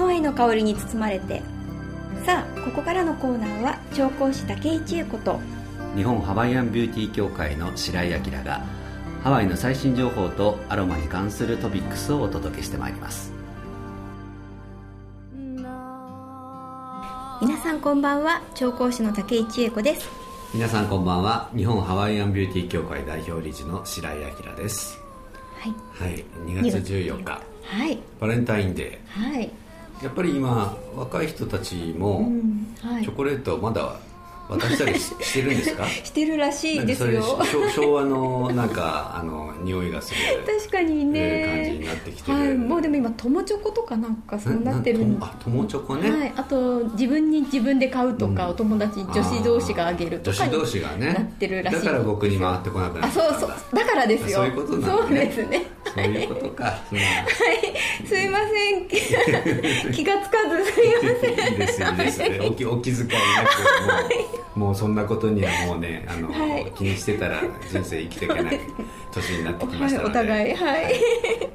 ハワイの香りに包まれて。さあここからのコーナーは調香師竹井千恵子と日本ハワイアンビューティー協会の白井明がハワイの最新情報とアロマに関するトピックスをお届けしてまいります。皆さんこんばんは調香師の竹井千恵子です。皆さんこんばんは日本ハワイアンビューティー協会代表理事の白井明です。はい。はい2月14日。はい。バレンタインデはい。ーやっぱり今若い人たちもチョコレートまだ渡したりししてるんですか？してるらしいですよ。昭昭和のなんかあの匂いがする確かにえー感じにねなってきてる、はい。もうでも今友チョコとかなんかそうなってるあ友チョコね、はい、あと自分に自分で買うとか、うん。お友達女子同士があげるとかに女子同士がね。なってるらしいだから僕に回ってこなくなあっそうそう。だからですよ。そういうことなんだね。そうですねそういうことか、うんすいません。気がつかずすいません。いいですいいですお気お気遣いなくもう もうそんなことにはもうねあの、はい。気にしてたら人生生きていけない年になってきましたので、はいお互いはい。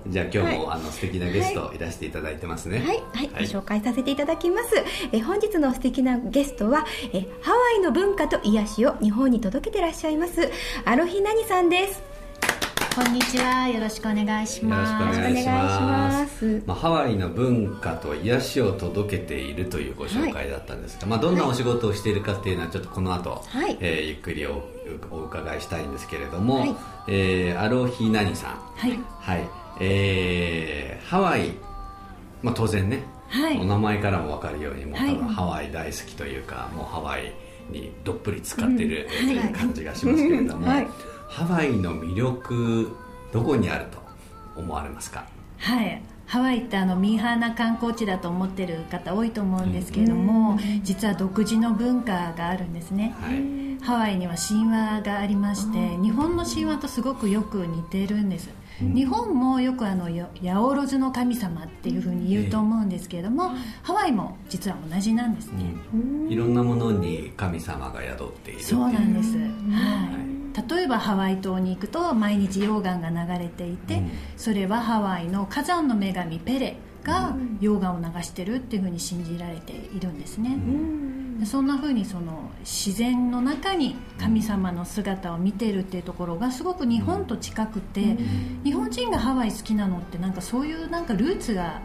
じゃあ今日も、はあの素敵なゲストい。らしていただいてますね。はい、はい、ご紹介させていただきます。え本日の素敵なゲストはえハワイの文化と癒しを日本に届けてらっしゃいますアロヒナニさんです。こんにちは。よろしくお願いします。よろしくお願いします。ます。まあ、ハワイの文化と癒しを届けているというご紹介だったんですが、まあ、どんなお仕事をしているかっていうのはちょっとこの後、はい。えーゆっくりおお伺いしたいんですけれども、はい。えーアロヒナニさん。はい。はい。えーハワイ、まあ、当然ね、はい。お名前からも分かるようにもう多はい。分ハワイ大好きというか、もうハワイにどっぷり使ってる、うん。とい。う感じがしますけれども、はいハワイの魅力どこにあると思われますか？はい。ハワイってあのミーハーな観光地だと思ってる方多いと思うんですけれども、実は独自の文化があるんですね。はい。ハワイには神話がありまして日本の神話とすごくよく似てるんです、日本もよくあのや八百万の神様っていうふうに言うと思うんですけれども、ハワイも実は同じなんですね、うん。いろんなものに神様が宿っているっていそうなんです、はい、例えばハワイ島に行くと毎日溶岩が流れていて、うん。それはハワイの火山の女神ペレが溶岩を流してるっていうふうに信じられているんですね、でそんなふうにその自然の中に神様の姿を見てるっていうところがすごく日本と近くて、日本人がハワイ好きなのってなんかそういうなんかルーツが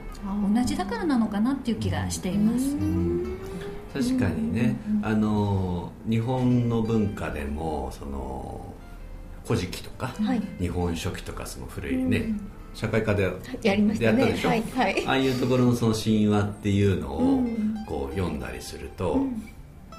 同じだからなのかなっていう気がしています、確かにね、あの日本の文化でもその古事記とか、はい。日本書紀とかその古いね、社会科でやりましたね。やったでしょ、はいはい。ああいうところのその神話っていうのをうん。こう読んだりすると、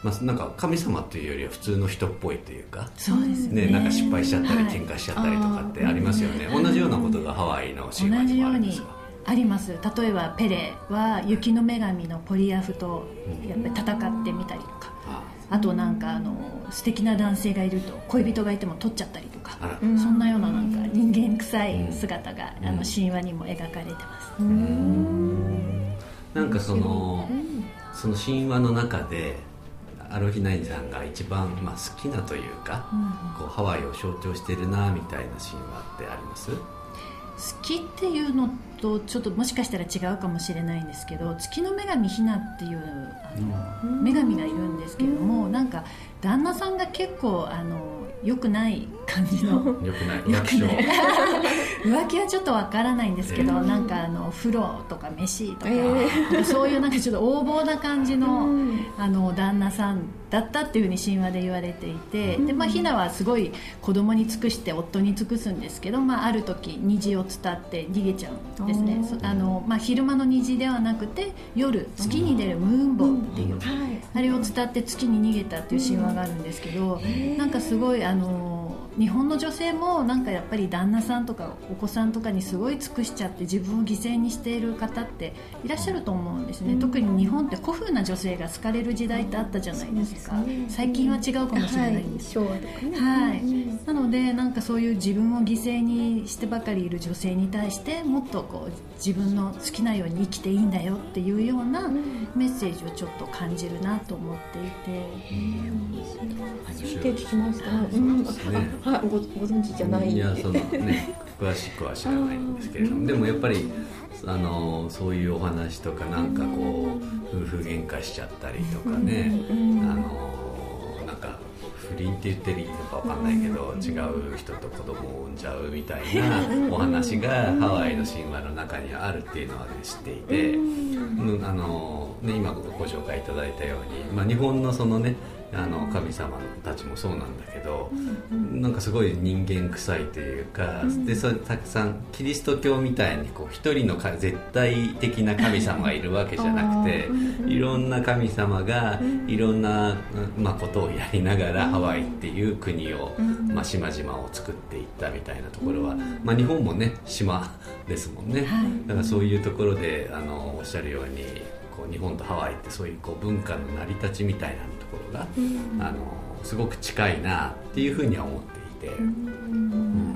まあ、なんか神様というよりは普通の人っぽいというか、そうですね。ね、なんか失敗しちゃったりはい喧嘩しちゃったりとかってありますよね、同じようなことがハワイの神話にようにもあるんですかあります。例えばペレは雪の女神のポリアフとやっぱり戦ってみたりとか。ああとなんかあの素敵な男性がいると恋人がいても取っちゃったりとか。そんなようななんか人間臭い姿がうん。あの神話にも描かれてます。なんかそのその神話の中でアロヒナインさんが一番、まあ、好きなというか、こうハワイを象徴してるなみたいな神話ってあります？好きっていうのとちょっともしかしたら違うかもしれないんですけど月の女神ひなっていうあの女神がいるんですけれどもなんか旦那さんが結構あの良くない感じの。よくない。役所 浮気はちょっとわからないんですけど、なんかあの風呂とか飯とか、えそういうなんかちょっと横暴な感じの,、あの旦那さんだったっていうふうに神話で言われていて、でまあ、ひなはすごい子供に尽くして夫に尽くすんですけど、まあ、ある時虹を伝って逃げちゃうんですね。そあの、まあ、昼間の虹ではなくて夜月に出るムーンボーっていう、あれを伝って月に逃げたっていう神話があるんですけど、なんかすごいあの日本の女性もなんかやっぱり旦那さんとかお子さんとかにすごい尽くしちゃって自分を犠牲にしている方っていらっしゃると思うんですね、特に日本って古風な女性が好かれる時代ってあったじゃないですか。最近は違うかもしれないんです。昭和とかねはい、なのでなんかそういう自分を犠牲にしてばかりいる女性に対してもっとこう自分の好きなように生きていいんだよっていうようなメッセージをちょっと感じるなと思っていて、初めて聞きました、うんそうですねあごご存知じゃない。いやそのね詳しくは知らないんですけれども。でもやっぱりあのそういうお話とかなんかこう夫婦喧嘩しちゃったりとかね、あのなんか不倫って言っていいのかわかんないけど、違う人と子供を産んじゃうみたいなお話がハワイの神話の中にあるっていうのは、ね、知っていて、うんあのね、今ご紹介いただいたように、まあ、日本のそのねあの神様たちもそうなんだけど、なんかすごい人間臭いというか、でそたくさんキリスト教みたいにこう一人のか絶対的な神様がいるわけじゃなくていろんな神様がいろんな、まあ、ことをやりながらハワイっていう国を、まあ、島々を作っていったみたいなところは、まあ、日本もね島ですもんね、だからそういうところであのおっしゃるようにこう日本とハワイってそういうこう文化の成り立ちみたいなところが、あのすごく近いなっていうふうには思っていて、うん。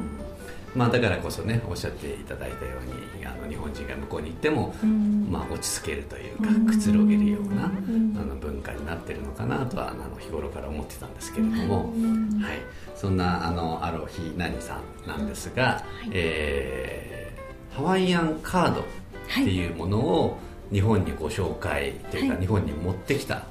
まあ、だからこそねおっしゃっていただいたようにあの日本人が向こうに行っても、まあ、落ち着けるというかくつろげるような、あの文化になってるのかなとはあの日頃から思ってたんですけれども、はい、そんなあのアロヒナニさんなんですが、えーハワイアンカードっていうものを、日本にご紹介というか、はい。日本に持ってきた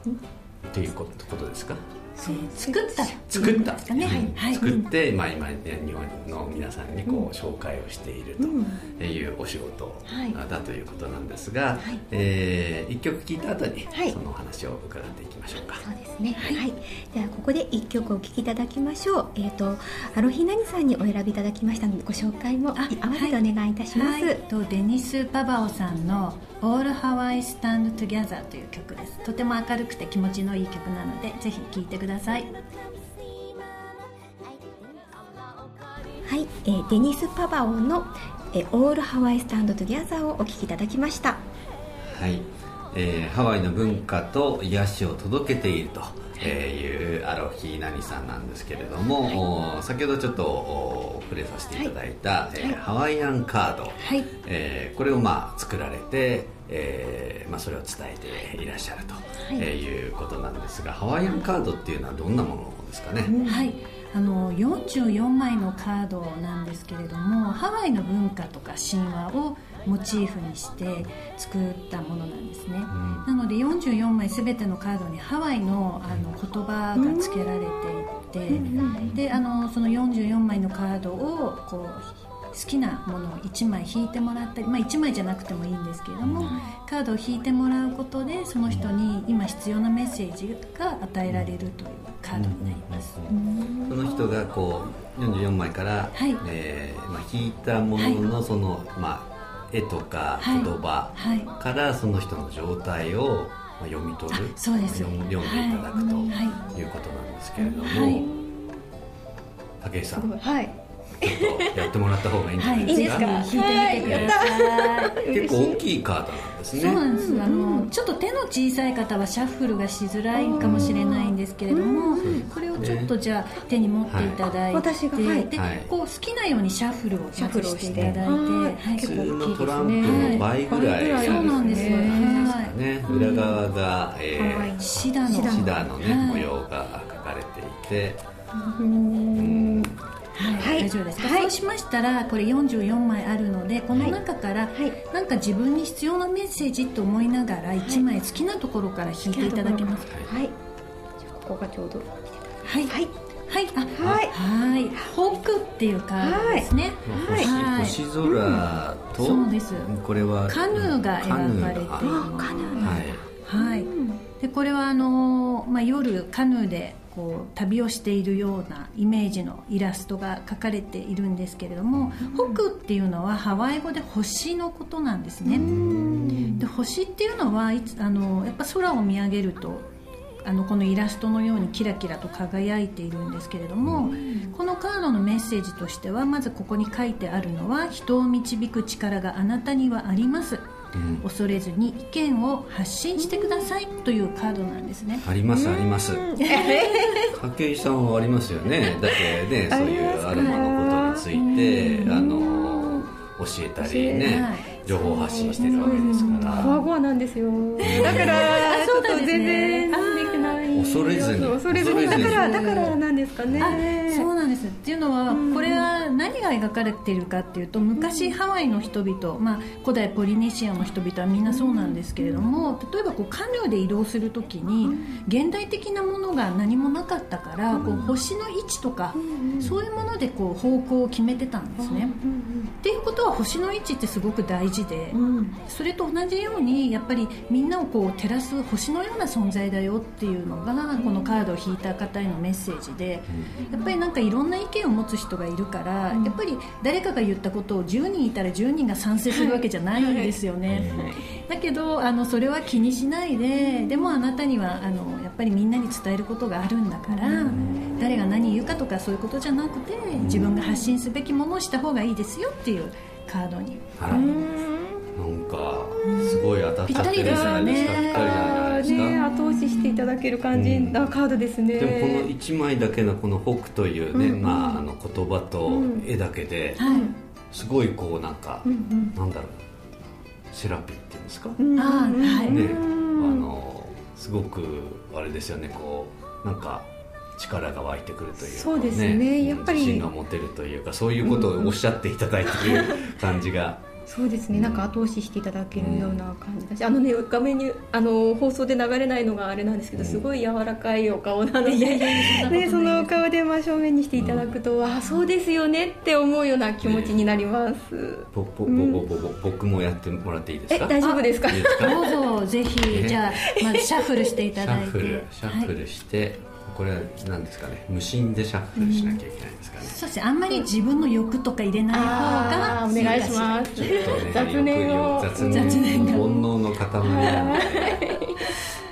ということですか？作った。作ったですかね。うん。はい。作って、まあ、今、ね、日本の皆さんにこう紹介をしているというお仕事はい。だということなんですが、えー一曲聴いた後にはい。そのお話を伺っていきましょうか、そうですね。はい、ではここで一曲お聴きいただきましょう。えっ、とアロヒナニさんにお選びいただきましたのでご紹介もあ合わせてお願いいたします、はい、とデニス・パバオさんの「All Hawaii Stand Together」という曲です。とても明るくて気持ちのいい曲なのでぜひ聴いてくださいはい、えーデニス・パバオの「えーオール・ハワイ・スタンド・トゥギャザー」をお聴きいただきました。はい、えーハワイの文化と癒しを届けているとえーいうアロヒナニさんなんですけれども、お先ほどちょっとお触れさせていただいた、えーハワイアンカード、はい。えーこれをまあ作られて、えーまあ、それを伝えていらっしゃると、い。えーいうことなんですがハワイアンカードっていうのはどんなものですかね、はい。あの44枚のカードなんですけれどもハワイの文化とか神話をモチーフにして作ったものなんですね、なので44枚全てのカードにハワイのあの言葉が付けられていて、であのその44枚のカードをこう好きなものを1枚引いてもらったり、まあ、1枚じゃなくてもいいんですけれども、カードを引いてもらうことでその人に今必要なメッセージが与えられるというカードになります、その人がこう44枚から、はい。えーまあ、引いたもののその、まあ、絵とかはい。言葉はい。からその人の状態を、まあ、読み取る。あそうです。読んでいただくとはい。い。うことなんですけれども、はい。武井さん。はいやってもらった方がいいんじゃないはい、ですか,、ぜひ引い。てみてください。結構大きいカードなんですね。そうなんです、あのちょっと手の小さい方はシャッフルがしづらいかもしれないんですけれども、これをちょっとじゃあ手に持っていただいて、はい。私がはい。で、はい。こう好きなようにシャッフルをまずしていただいて、シャッフルをしてはい、普通結構のトランプの倍ぐらいはい。そうなんですよ、はね。裏側が、えーい、シダの。シダのね、はい。模様が描かれていて、はい、はい。大丈夫ですか、はい。そうしましたらこれ44枚あるのでこの中から、はい。なんか自分に必要なメッセージと思いながら1枚好きなところから引いていただけますか？はい。じゃあここがちょうど。はい。はい。はい。あはい。はい。ホクっていうカードですね。星はい。星空と、そうです。これはカヌーが選ばれているカヌーはい。はい。でこれはあの、まあ、夜カヌーでこう旅をしているようなイメージのイラストが描かれているんですけれども「北」っていうのはハワイ語で星のことなんですね。で星っていうのはいつあのやっぱ空を見上げるとあのこのイラストのようにキラキラと輝いているんですけれどもこのカードのメッセージとしてはまずここに書いてあるのは人を導く力があなたにはあります。うん恐れずに意見を発信してくださいというカードなんですね。ありますあります。武井さんはありますよね。だってねそういうアロマのことについてあの教えたりね情報発信してるわけですから。こわごわなんですよ。だからちょっと全然できない恐れずに。恐れずに。だからだからなんですかね。そうなんです。っていうのはこれは何が描かれているかっていうと昔ハワイの人々、まあ、古代ポリネシアの人々はみんなそうなんですけれども例えばこうカヌーで移動するときに現代的なものが何もなかったからこう星の位置とかそういうものでこう方向を決めてたんですね。っていうことは星の位置ってすごく大事で、それと同じようにやっぱりみんなをこう照らす星のような存在だよっていうのがこのカードを引いた方へのメッセージでやっぱりなんかいろんな意見を持つ人がいるからやっぱり誰かが言ったことを10人いたら10人が賛成するわけじゃないんですよね。だけどあのそれは気にしないででもあなたにはあのやっぱりみんなに伝えることがあるんだから誰が何言うかとかそういうことじゃなくて自分が発信すべきものをした方がいいですよっていうカードに。はいなんかすごい当たっちゃってるじゃないですか。ぴったりじゃないですか、ね、後押ししていただける感じなカードですね、でもこの1枚だけのこの「北」というね、まあ、あの言葉と絵だけで、すごいこうなんか、なんだろうセラピーっていうんですか、あはい。ねあのすごくあれですよねこうなんか力が湧いてくるというか、そうですね。やっぱり自信が持てるというかそういうことをおっしゃっていただいている感じがそうですね、なんか後押ししていただけるような感じだし、あのね画面にあの放送で流れないのがあれなんですけど、すごい柔らかいお顔なので、ね、そのお顔で真正面にしていただくと、あそうですよねって思うような気持ちになります。ぼぼぼぼぼ僕もやってもらっていいですか？大丈夫ですか？どうぞぜひ。じゃあまずシャッフルしていただいて、シャッフルシャッフルして。これは何ですかね？無心でシャッフルしなきゃいけないんですかね、そうですね。あんまり自分の欲とか入れない方がお願いします。ちょっとね雑念を。雑念雑念が。煩悩の塊なので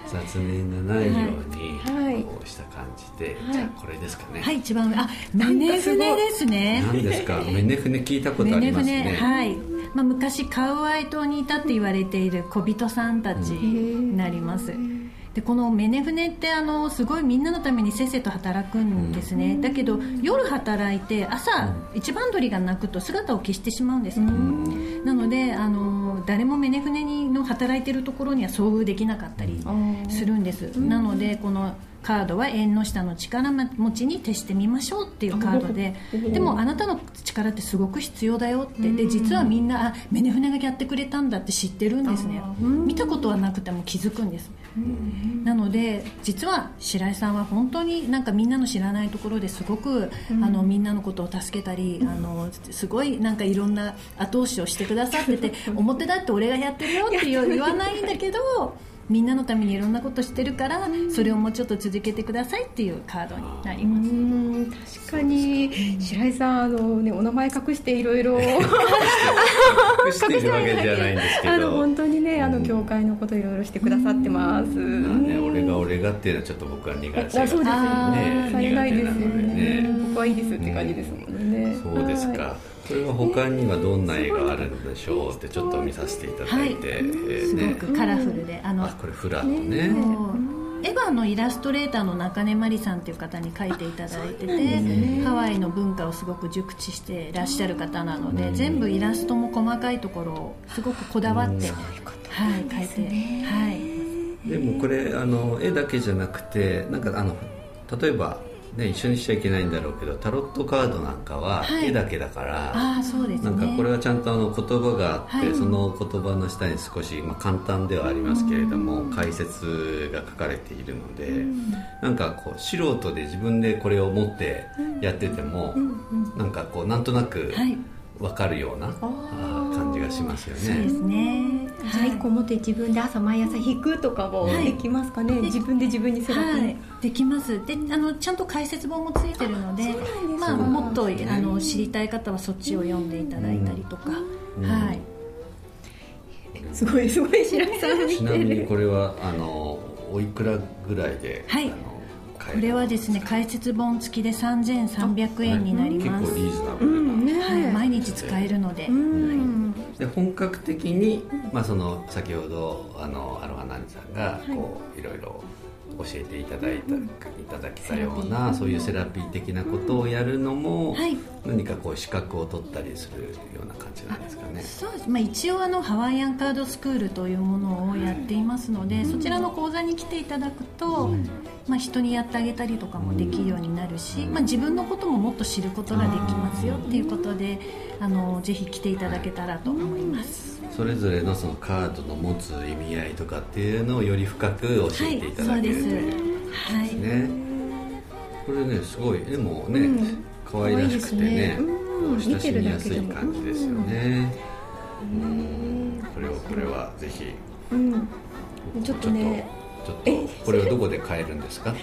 雑念がないように、はい。こうした感じで、じゃあこれですかね？はい一番上。あメネ船ですね。何ですか？メネ船聞いたことありますね。船はい、まあ、昔カウアイ島にいたって言われている小人さんたちになります、でこのメネ船ってあのすごいみんなのためにせっせと働くんですね、だけど夜働いて朝、一番鳥が鳴くと姿を消してしまうんです、なのであの誰もメネ船にの働いてるところには遭遇できなかったりするんです、なのでこのカードは縁の下の力持ちに徹してみましょうっていうカードででもあなたの力ってすごく必要だよって。で実はみんなあメネ船がやってくれたんだって知ってるんですね。見たことはなくても気づくんですなので実は白井さんは本当になんかみんなの知らないところですごくあのみんなのことを助けたりあのすごいなんかいろんな後押しをしてくださってて 表だって俺がやってるよって言わないんだけどみんなのためにいろんなことしてるからそれをもうちょっと続けてくださいっていうカードになります。うん。確かに。白井さんあの、ね、お名前隠していろいろ。隠してるわけじゃないんですけど。あの本当にねあの教会のこといろいろしてくださってます、まあね、俺が俺がっていうのはちょっと僕は苦手あそうですよね。されないですよね。ね。僕はいいですって感じですもんね、そうですか、はいこれは他にはどんな絵があるんでしょうってちょっと見させていただいて、はい。えーすねごくカラフルであの。あこれフラットね。エヴァのイラストレーターの中根真理さんという方に描いていただいてて、ハワイの文化をすごく熟知していらっしゃる方なので、全部イラストも細かいところをすごくこだわって、はい、描いて、はい、でもこれあの絵だけじゃなくてなんかあの例えば、ね、一緒にしちゃいけないんだろうけどタロットカードなんかははい。絵だけだから、ああそうですね。なんかこれはちゃんとあの言葉があって、はい。その言葉の下に少し、まあ、簡単ではありますけれども、解説が書かれているので、なんかこう素人で自分でこれを持ってやってても、なんかこうなんとなくはい分かるような、感じがしますよね。そうです。ね。じゃあ1個持って自分で朝毎朝弾くとかもはい。できますかね、自分で自分にセラピー、はい、できます。であのちゃんと解説本もついてるのでまあ、もっと、ねあの知りたい方はそっちを読んでいただいたりとか、はい。すごいすごい白井さん見ちなみにこれはあのおいくらぐらいで、はい。こるれはですね解説本付きで3300円になります、結構リーズナブルな、ね。はい、毎日使えるので、うん。で本格的に、まあ、その先ほどあのアロハナニさんがこう、いろいろ教えていただいた、いただけたようなそういうセラピー的なことをやるのも、はい、何かこう資格を取ったりするような感じなんですかね。そうです、まあ、一応あのハワイアンカードスクールというものをやっていますので、そちらの講座に来ていただくと、まあ、人にやってあげたりとかもできるようになるし、まあ、自分のことももっと知ることができますよっていうことであのぜひ来ていただけたらと思います。それぞれのそのカードの持つ意味合いとかっていうのをより深く教えていただける、はい、というです。ね、はい、これねすごい。絵もね、うん、可愛らしくてね、ね。うん、親しみやすい感じですよね、うん、これをこれはぜひ、うん、ちょっとねちょっとこれはどこで買えるんですか？っ て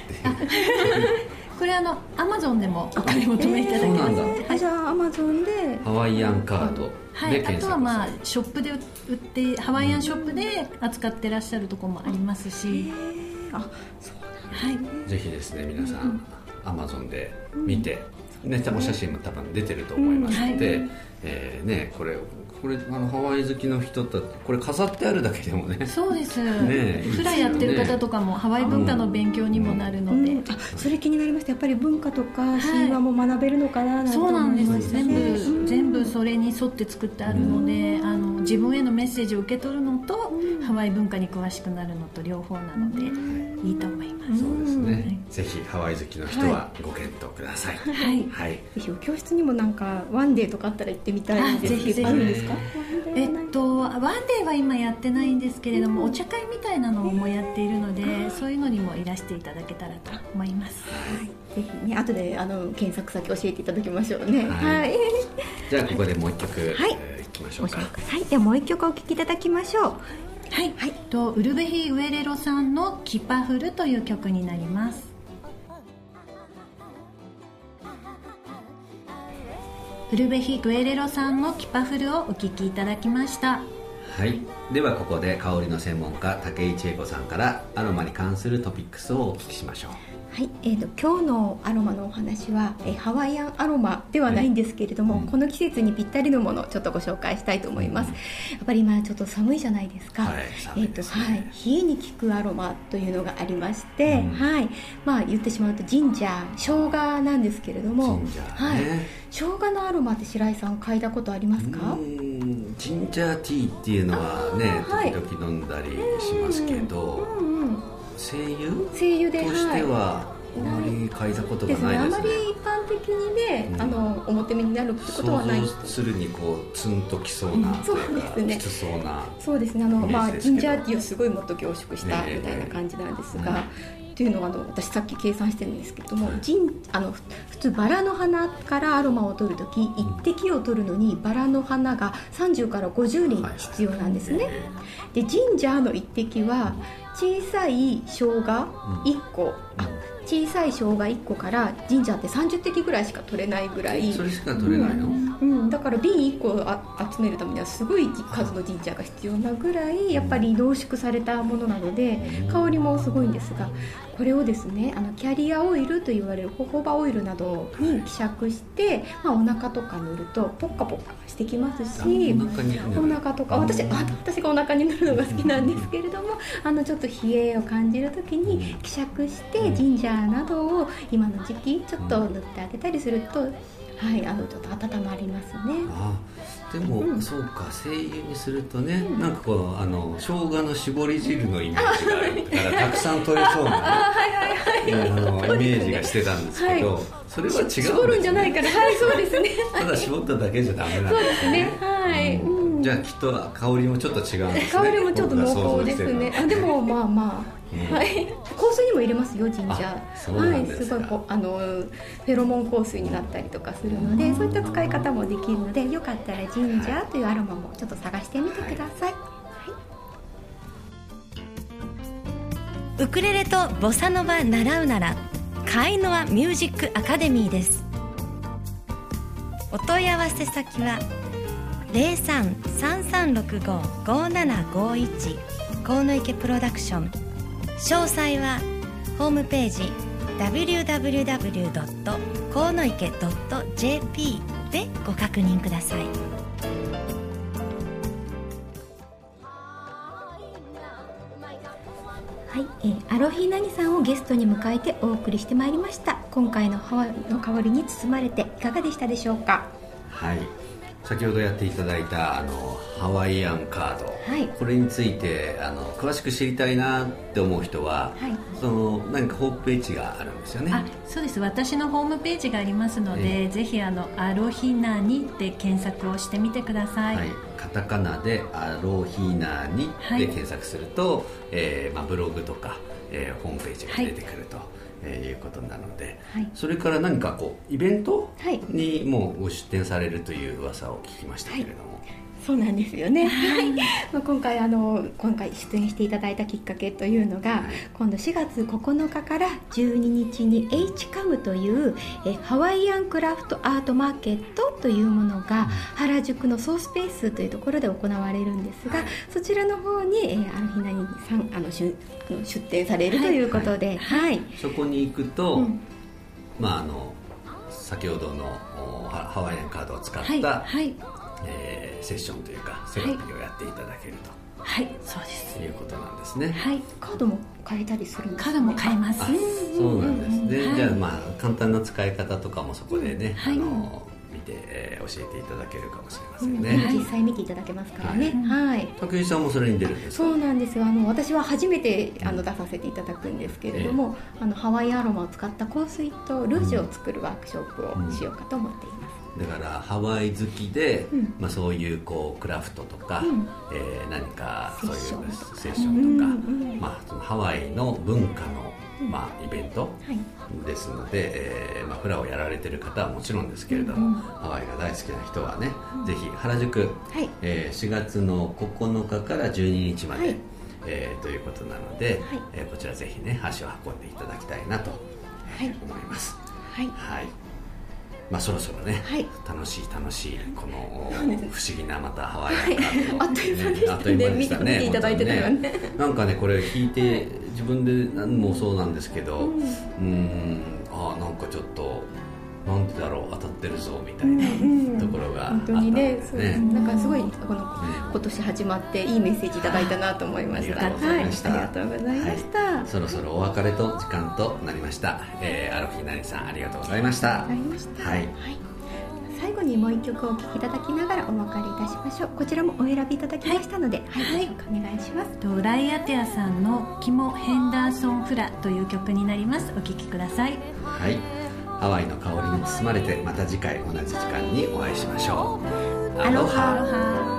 これあのアマゾンでもお買い求めいただけます、えー、じゃあアマゾンでハワイアンカードはい、あとはまあショップで売ってハワイアンショップで扱ってらっしゃるところもありますし、あそうなんはい、ぜひですね皆さん、アマゾンで見て、ね、お写真も多分出てると思いますので、うんはい、えー、ね、これこれあのハワイ好きの人とこれ飾ってあるだけでもね。そうです。ねフラやってる方とかも、ハワイ文化の勉強にもなるので、うん、あそれ気になりました。やっぱり文化とか神話も学べるのかな、はい、そうなんです。全部全部それに沿って作ってあるので、あの自分へのメッセージを受け取るのと、ハワイ文化に詳しくなるのと両方なので、いいと思います、そうですね、はい、ぜひハワイ好きの人はご検討ください。はい、はい、ぜひ教室にもなんかワンデーとかあったら行ってみたいんですけど。あるんですか？えっとワンデーは今やってないんですけれども、お茶会みたいなのもやっているのでそういうのにもいらしていただけたらと思います、はい、ぜひね後であの検索先教えていただきましょうね。はい、じゃあここでもう一曲、はい。えー、いきましょうか。はい。ではもう一曲お聴きいただきましょう。はい、はい、とウルベヒ・ウエレロさんの「キパフル」という曲になりますウルベヒ・グエレロさんのキパフルをお聞きいただきました。はい。ではここで香りの専門家武井千恵子さんからアロマに関するトピックスをお聞きしましょう。はい、えーと、今日のアロマのお話は、えー、ハワイアンアロマではないんですけれども、はい、この季節にぴったりのものをちょっとご紹介したいと思います、うん、やっぱり今ちょっと寒いじゃないですか、はい、えーとはい、冷えに効くアロマというのがありまして、うん、はい。まあ、言ってしまうとジンジャー生姜なんですけれども、ね、はい、生姜のアロマって白井さん嗅いだことありますか？ジンジャーティーっていうのはね時々飲んだりしますけど、うんうん声優？声優でとしては、あまり嗅いだことがないですね、ね、あまり一般的にね、うん、あの表目になるってことはないするにこうツンときそうな、うん、そうですね。きつそうなそうですね。あの、まあ、ジンジャーティーをすごいもっと凝縮したみたいな感じなんですが、ねっていうのはあの私さっき計算してるんですけれども、ジンあの普通バラの花からアロマを取るとき1滴を取るのにバラの花が30から50輪必要なんですね、でジンジャーの1滴は小さい生姜1個、あ小さい生姜1個からジンジャーって30滴ぐらいしか取れないぐらい。それしか取れないの、うん、うん、だから瓶1個あ集めるためにはすごい数のジンジャーが必要なぐらいやっぱり濃縮されたものなので香りもすごいんですがこれをですねあのキャリアオイルと言われるホホバオイルなどに希釈して、まあ、お腹とか塗るとポッカポッカしてきますしお腹とか私あ私がお腹に塗るのが好きなんですけれどもあのちょっと冷えを感じる時に希釈してジンジャーなどを今の時期ちょっと塗ってあげたりするとはいあのちょっと温まりますね。あでも、うん、そうか精油にするとね、うん、なんかこのあの生姜の絞り汁のイメージがあるから たくさん取れそうな、ね、あのイメージがしてたんですけど、はい、それは違う、ね、絞るんじゃないから。はいそうですね。ただ絞っただけじゃダメなんですね。そうですね。はい、うん、じゃあきっと香りもちょっと違うんですね。香りもちょっと濃厚ですね。あでもまあまあ。はい、香水にも入れますよジンジャー。はいすごいこあのフェロモン香水になったりとかするのでそういった使い方もできるのでよかったらジンジャーというアロマもちょっと探してみてください、はい、ウクレレとボサノバ習うならカイノアミュージックアカデミーです。お問い合わせ先は03-3365-5751河野池プロダクション詳細はホームページ www. 河野池 .jp でご確認ください。はい、えー、アロヒナニさんをゲストに迎えてお送りしてまいりました。今回のハワイの香りに包まれていかがでしたでしょうか？はい先ほどやっていただいたあのハワイアンカード、はい、これについてあの詳しく知りたいなって思う人は、はい、その何かホームページがあるんですよね。そうです。私のホームページがありますので、ぜひあの「アロヒナニ」で検索をしてみてください、はい、カタカナで「アロヒナニ」で検索すると、はい、えー、まあ、ブログとか、えー、ホームページが出てくると、はいえー、いうことなので、はい、それから何かこうイベントにもうご出展されるという噂を聞きましたけれども、はいそうなんですよね、はい、まあ、今回あの今回出演していただいたきっかけというのが、はい、今度4月9日から12日に HCAM というえハワイアンクラフトアートマーケットというものが原宿のソースペースというところで行われるんですが、はい、そちらの方に、えー、あのひなにさんあの出あの出展されるということで、はい。そこに行くと、うん、まああの先ほどのハワイアンカードを使った、はい。えー、セッションというかセラピーをやっていただけると。はい、そうです。いうことなんですね。はい、カードも変えたりするんです、カードも変えます。そうなんですね。じゃあまあ簡単な使い方とかもそこでね、あの見て、えー、教えていただけるかもしれませんね、実際見ていただけますからね。はい、竹内さんもそれに出るんですそうなんですよ。あの私は初めてあの出させていただくんですけれども、あのハワイアロマを使った香水とルージュを作るワークショップをしようかと思っています、だからハワイ好きで、うん、まあ、そういうこうクラフトとか、うん、えー、何かそういうセッションとか、うんうん、まあ、そのハワイの文化の、まあ、イベントですので、はい、えー、まあ、フラをやられてる方はもちろんですけれども、うんうん、ハワイが大好きな人はね、ぜひ原宿、はい、えー、4月の9日から12日まで、はい、えー、ということなので、はい、えー、こちらぜひね足を運んでいただきたいなと思います。はい、はいまあそろそろね、はい、楽しい楽しいこの不思議なまたハワイアンカーあっという間でしたね。見ていただいてたよね。なんかねこれ聞いて自分で何もそうなんですけどうん。あなんかちょっとなんでだろう当たってるぞみたいな本当にねそうなんかすごいこの、今年始まっていいメッセージいただいたなと思いましたありがとうございました、ありがとうございました、そろそろお別れと時間となりました、えー、アロフィナリさんありがとうございました。はい、最後にもう一曲お聴きいただきながらお別れいたしましょう。こちらもお選びいただきましたのではい、はい、お願いします。とライアテアさんの「キモ・ヘンダーソン・フラ」という曲になります。お聴きください。はいハワイの香りに包まれてまた次回同じ時間にお会いしましょう。アロハ